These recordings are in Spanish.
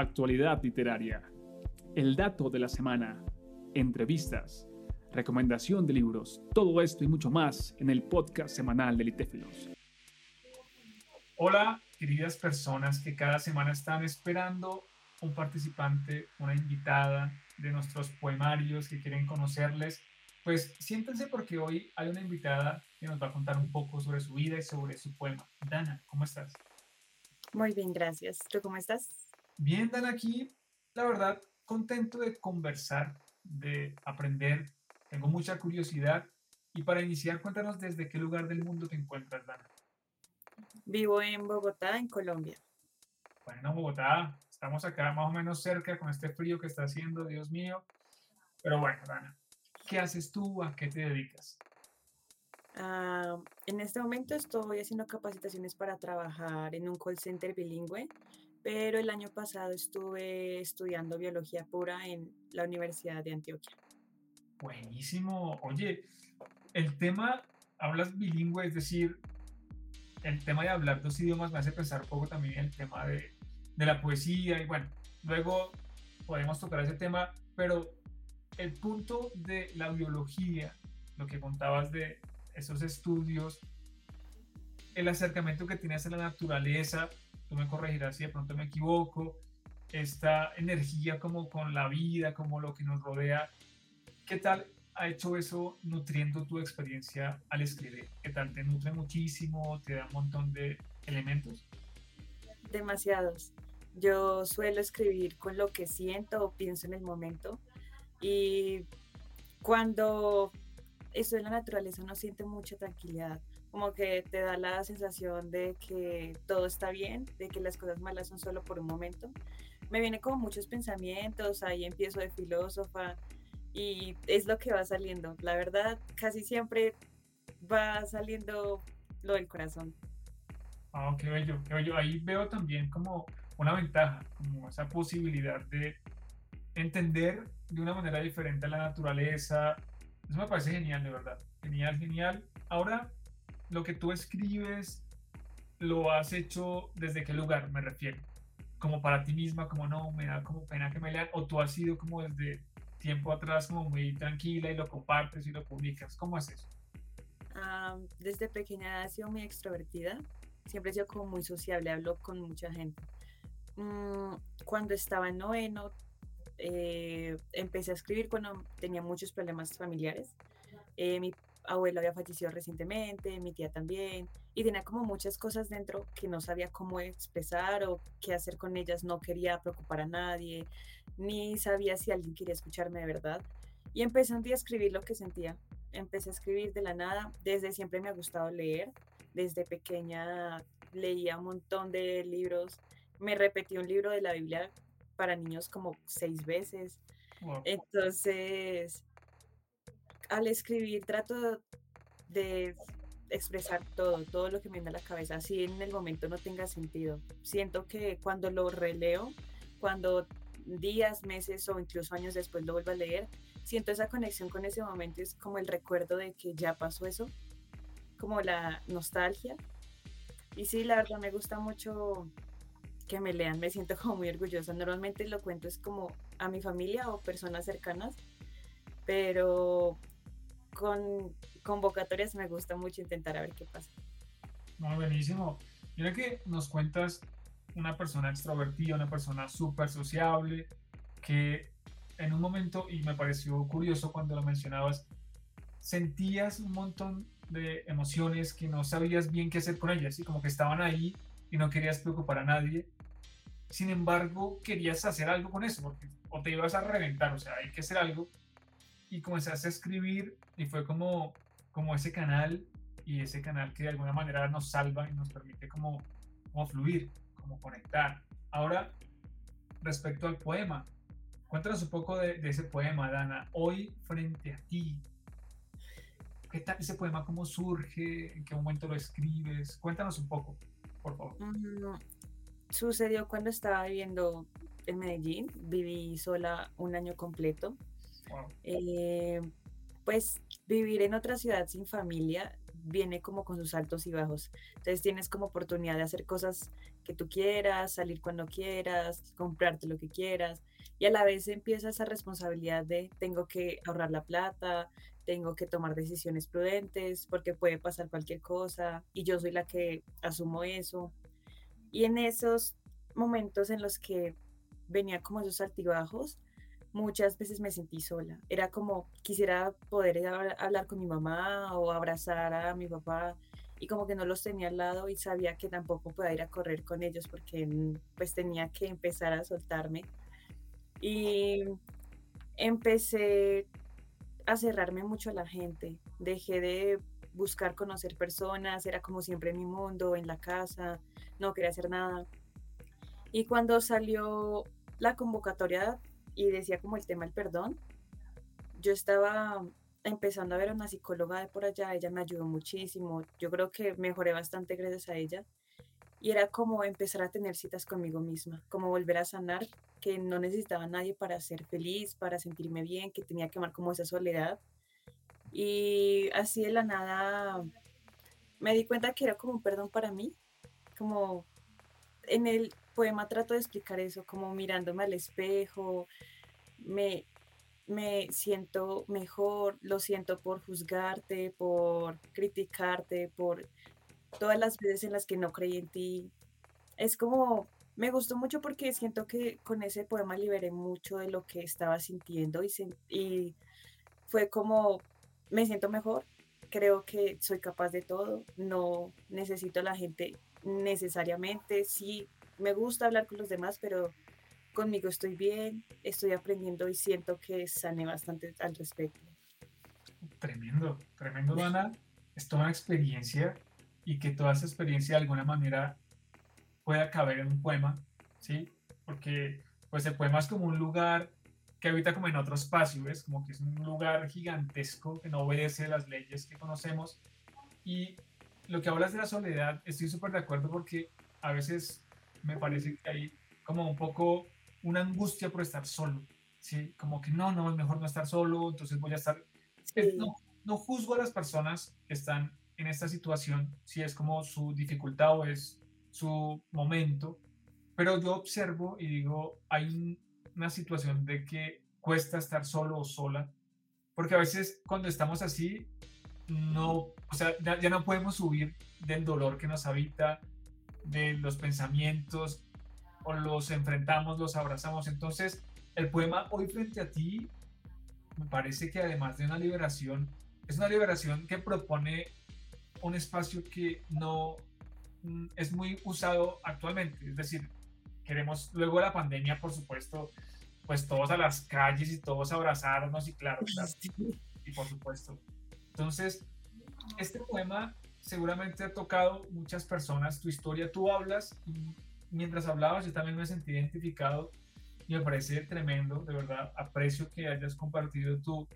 actualidad literaria, el dato de la semana, entrevistas, recomendación de libros, todo esto y mucho más en el podcast semanal de Litéfilos. Hola, queridas personas que cada semana están esperando un participante, una invitada de nuestros poemarios que quieren conocerles. Pues siéntense porque hoy hay una invitada que nos va a contar un poco sobre su vida y sobre su poema. Dana, ¿cómo estás? Muy bien, gracias. ¿Tú cómo estás? Bien, Dana, aquí, la verdad, contento de conversar, de aprender. Tengo mucha curiosidad. Y para iniciar, cuéntanos desde qué lugar del mundo te encuentras, Dana. Vivo en Bogotá, en Colombia. Bueno, Bogotá, estamos acá más o menos cerca con este frío que está haciendo, Dios mío. Pero bueno, Dana, ¿qué haces tú? ¿A qué te dedicas? Ah, en este momento estoy haciendo capacitaciones para trabajar en un call center bilingüe, pero el año pasado estuve estudiando biología pura en la Universidad de Antioquia. Buenísimo. Oye, el tema, hablas bilingüe, es decir, el tema de hablar dos idiomas me hace pensar un poco también el tema de, de la poesía y bueno, luego podemos tocar ese tema, pero el punto de la biología, lo que contabas de esos estudios, el acercamiento que tienes a la naturaleza, tú me corregirás si de pronto me equivoco, esta energía como con la vida, como lo que nos rodea, ¿qué tal ha hecho eso nutriendo tu experiencia al escribir? ¿Qué tal? ¿Te nutre muchísimo? ¿Te da un montón de elementos? Demasiados. Yo suelo escribir con lo que siento o pienso en el momento y cuando estoy en la naturaleza uno siente mucha tranquilidad, como que te da la sensación de que todo está bien, de que las cosas malas son solo por un momento. Me viene como muchos pensamientos, ahí empiezo de filósofa y es lo que va saliendo. La verdad, casi siempre va saliendo lo del corazón. Ah, qué bello, qué bello. Ahí veo también como una ventaja, como esa posibilidad de entender de una manera diferente a la naturaleza. Eso me parece genial, de verdad. Genial, genial. Ahora, lo que tú escribes, lo has hecho desde qué lugar, me refiero. Como para ti misma, como no, me da como pena que me lean, o tú has sido como desde tiempo atrás como muy tranquila y lo compartes y lo publicas. ¿Cómo es eso? desde pequeña he sido muy extrovertida, siempre he sido como muy sociable, hablo con mucha gente. Mm, cuando estaba en noveno, eh, empecé a escribir cuando tenía muchos problemas familiares. Eh, mi abuelo había fallecido recientemente, mi tía también, y tenía como muchas cosas dentro que no sabía cómo expresar o qué hacer con ellas, no quería preocupar a nadie, ni sabía si alguien quería escucharme de verdad. Y empecé un día a escribir lo que sentía. Empecé a escribir de la nada. Desde siempre me ha gustado leer. Desde pequeña leía un montón de libros. Me repetí un libro de la Biblia para niños como seis veces. Entonces, al escribir trato de expresar todo, todo lo que me viene a la cabeza, así en el momento no tenga sentido. Siento que cuando lo releo, cuando días, meses o incluso años después lo vuelvo a leer, siento esa conexión con ese momento, es como el recuerdo de que ya pasó eso, como la nostalgia. Y sí, la verdad me gusta mucho que me lean, me siento como muy orgullosa. Normalmente lo cuento es como a mi familia o personas cercanas, pero con convocatorias me gusta mucho intentar a ver qué pasa. Muy buenísimo. Mira que nos cuentas una persona extrovertida, una persona súper sociable, que en un momento, y me pareció curioso cuando lo mencionabas, sentías un montón de emociones que no sabías bien qué hacer con ellas, y como que estaban ahí y no querías preocupar a nadie. Sin embargo, querías hacer algo con eso, porque o te ibas a reventar, o sea, hay que hacer algo y comenzaste a escribir y fue como, como ese canal y ese canal que de alguna manera nos salva y nos permite como, como fluir, como conectar. Ahora, respecto al poema, cuéntanos un poco de, ese poema, Dana, hoy frente a ti. ¿Qué tal ese poema? ¿Cómo surge? ¿En qué momento lo escribes? Cuéntanos un poco, por favor. Sucedió cuando estaba viviendo en Medellín, viví sola un año completo. Eh, pues vivir en otra ciudad sin familia viene como con sus altos y bajos. Entonces tienes como oportunidad de hacer cosas que tú quieras, salir cuando quieras, comprarte lo que quieras. Y a la vez empieza esa responsabilidad de tengo que ahorrar la plata, tengo que tomar decisiones prudentes porque puede pasar cualquier cosa y yo soy la que asumo eso. Y en esos momentos en los que venía como esos altibajos, muchas veces me sentí sola. Era como quisiera poder hablar con mi mamá o abrazar a mi papá y como que no los tenía al lado y sabía que tampoco podía ir a correr con ellos porque mm, pues tenía que empezar a soltarme. Y empecé a cerrarme mucho a la gente. Dejé de buscar conocer personas, era como siempre en mi mundo, en la casa, no quería hacer nada. Y cuando salió la convocatoria y decía como el tema del perdón, yo estaba empezando a ver a una psicóloga de por allá, ella me ayudó muchísimo, yo creo que mejoré bastante gracias a ella. Y era como empezar a tener citas conmigo misma, como volver a sanar, que no necesitaba a nadie para ser feliz, para sentirme bien, que tenía que amar como esa soledad. Y así de la nada me di cuenta que era como un perdón para mí, como en el poema trato de explicar eso, como mirándome al espejo, me, me siento mejor, lo siento por juzgarte, por criticarte, por todas las veces en las que no creí en ti. Es como, me gustó mucho porque siento que con ese poema liberé mucho de lo que estaba sintiendo y, y fue como, me siento mejor, creo que soy capaz de todo, no necesito a la gente necesariamente, sí me gusta hablar con los demás, pero conmigo estoy bien, estoy aprendiendo y siento que sané bastante al respecto. Tremendo, tremendo, Dana. Es toda una experiencia y que toda esa experiencia de alguna manera pueda caber en un poema, ¿sí? Porque pues el poema es como un lugar que habita como en otro espacio, ¿ves? Como que es un lugar gigantesco que no obedece las leyes que conocemos. Y lo que hablas de la soledad, estoy súper de acuerdo porque a veces me parece que hay como un poco una angustia por estar solo, ¿sí? Como que no, no, es mejor no estar solo, entonces voy a estar... No, no juzgo a las personas que están en esta situación, si es como su dificultad o es su momento, pero yo observo y digo, hay una situación de que cuesta estar solo o sola, porque a veces cuando estamos así, no, o sea, ya, ya no podemos subir del dolor que nos habita, de los pensamientos, o los enfrentamos, los abrazamos. Entonces, el poema Hoy frente a ti, me parece que además de una liberación, es una liberación que propone un espacio que no mm, es muy usado actualmente. Es decir, queremos luego de la pandemia, por supuesto, pues todos a las calles y todos abrazarnos y claro, claro y por supuesto. Entonces, este poema seguramente ha tocado muchas personas tu historia. Tú hablas y mientras hablabas yo también me sentí identificado y me parece tremendo, de verdad. Aprecio que hayas compartido tu,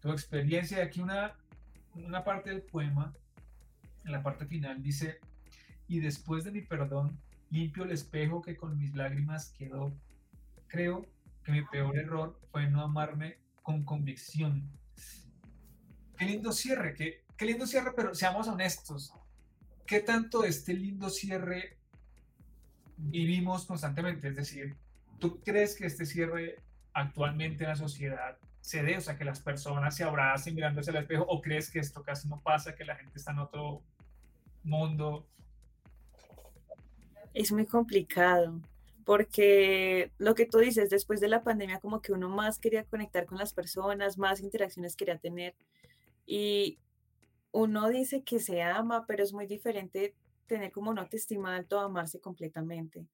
tu experiencia. Y aquí una, una parte del poema, en la parte final, dice, y después de mi perdón, limpio el espejo que con mis lágrimas quedó. Creo que mi peor error fue no amarme con convicción. Qué lindo cierre, que qué lindo cierre, pero seamos honestos. ¿Qué tanto de este lindo cierre vivimos constantemente? Es decir, ¿tú crees que este cierre actualmente en la sociedad se dé? O sea, que las personas se abracen mirándose al espejo, o crees que esto casi no pasa, que la gente está en otro mundo? Es muy complicado porque lo que tú dices, después de la pandemia como que uno más quería conectar con las personas, más interacciones quería tener y uno dice que se ama, pero es muy diferente tener como una autoestima alto a amarse completamente.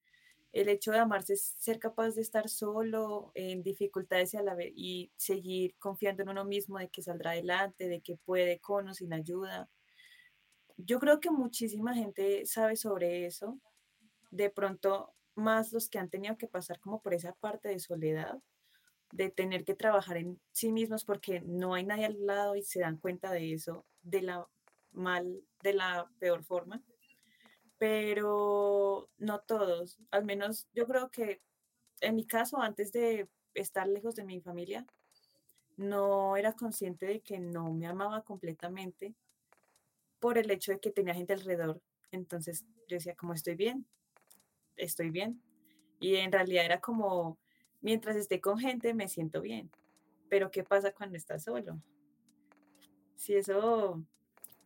El hecho de amarse es ser capaz de estar solo en dificultades y, a la vez, y seguir confiando en uno mismo de que saldrá adelante, de que puede con o sin ayuda. Yo creo que muchísima gente sabe sobre eso. De pronto, más los que han tenido que pasar como por esa parte de soledad, de tener que trabajar en sí mismos porque no hay nadie al lado y se dan cuenta de eso de la mal, de la peor forma. Pero no todos, al menos yo creo que en mi caso, antes de estar lejos de mi familia, no era consciente de que no me amaba completamente por el hecho de que tenía gente alrededor. Entonces yo decía, como estoy bien, estoy bien. Y en realidad era como, mientras esté con gente, me siento bien. Pero ¿qué pasa cuando estás solo? Si eso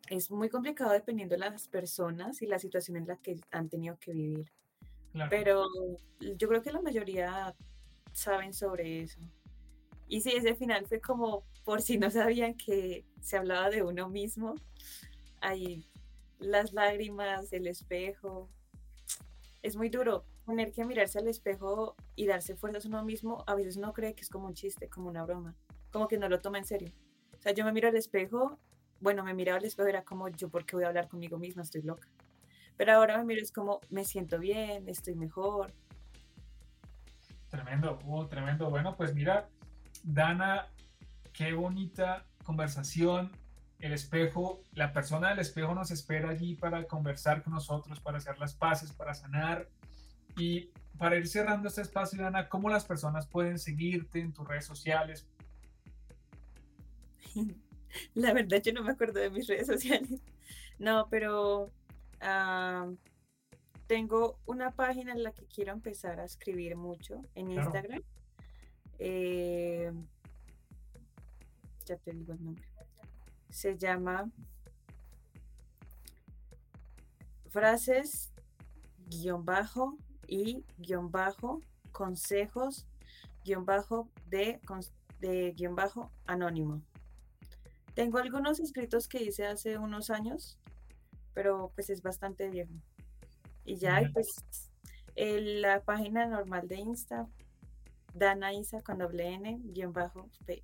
es muy complicado dependiendo de las personas y la situación en la que han tenido que vivir. Pero yo creo que la mayoría saben sobre eso. Y sí, ese final fue como, por si no sabían que se hablaba de uno mismo, ahí las lágrimas, el espejo. Es muy duro tener que mirarse al espejo y darse fuerzas uno mismo. A veces uno cree que es como un chiste, como una broma, como que no lo toma en serio. O sea, yo me miro al espejo, bueno, me miraba al espejo, era como, yo, ¿por qué voy a hablar conmigo misma? Estoy loca. Pero ahora me miro, es como, me siento bien, estoy mejor. Tremendo, oh, tremendo. Bueno, pues mira, Dana, qué bonita conversación el espejo, la persona del espejo nos espera allí para conversar con nosotros, para hacer las paces, para sanar. Y para ir cerrando este espacio, Ana, ¿cómo las personas pueden seguirte en tus redes sociales? La verdad, yo no me acuerdo de mis redes sociales. No, pero ah, tengo una página en la que quiero empezar a escribir mucho en Instagram. Eh, ya te digo el nombre se llama frases guion bajo y guion bajo consejos guion bajo de, de guion bajo anónimo. Tengo algunos escritos que hice hace unos años, pero pues es bastante viejo. Y ya, pues la página normal de Insta, Dana Isa con doble N, guion bajo P.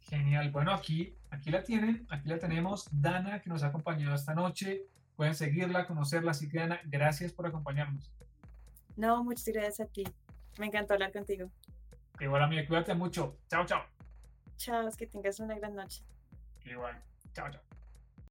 Genial. Bueno, aquí, aquí la tienen, aquí la tenemos. Dana, que nos ha acompañado esta noche. Pueden seguirla, conocerla. Así que, Dana, gracias por acompañarnos. No, muchas gracias a ti. Me encantó hablar contigo. Igual a mí, cuídate mucho. Chao, chao. Chao, que tengas una gran noche. Igual. Chao, chao.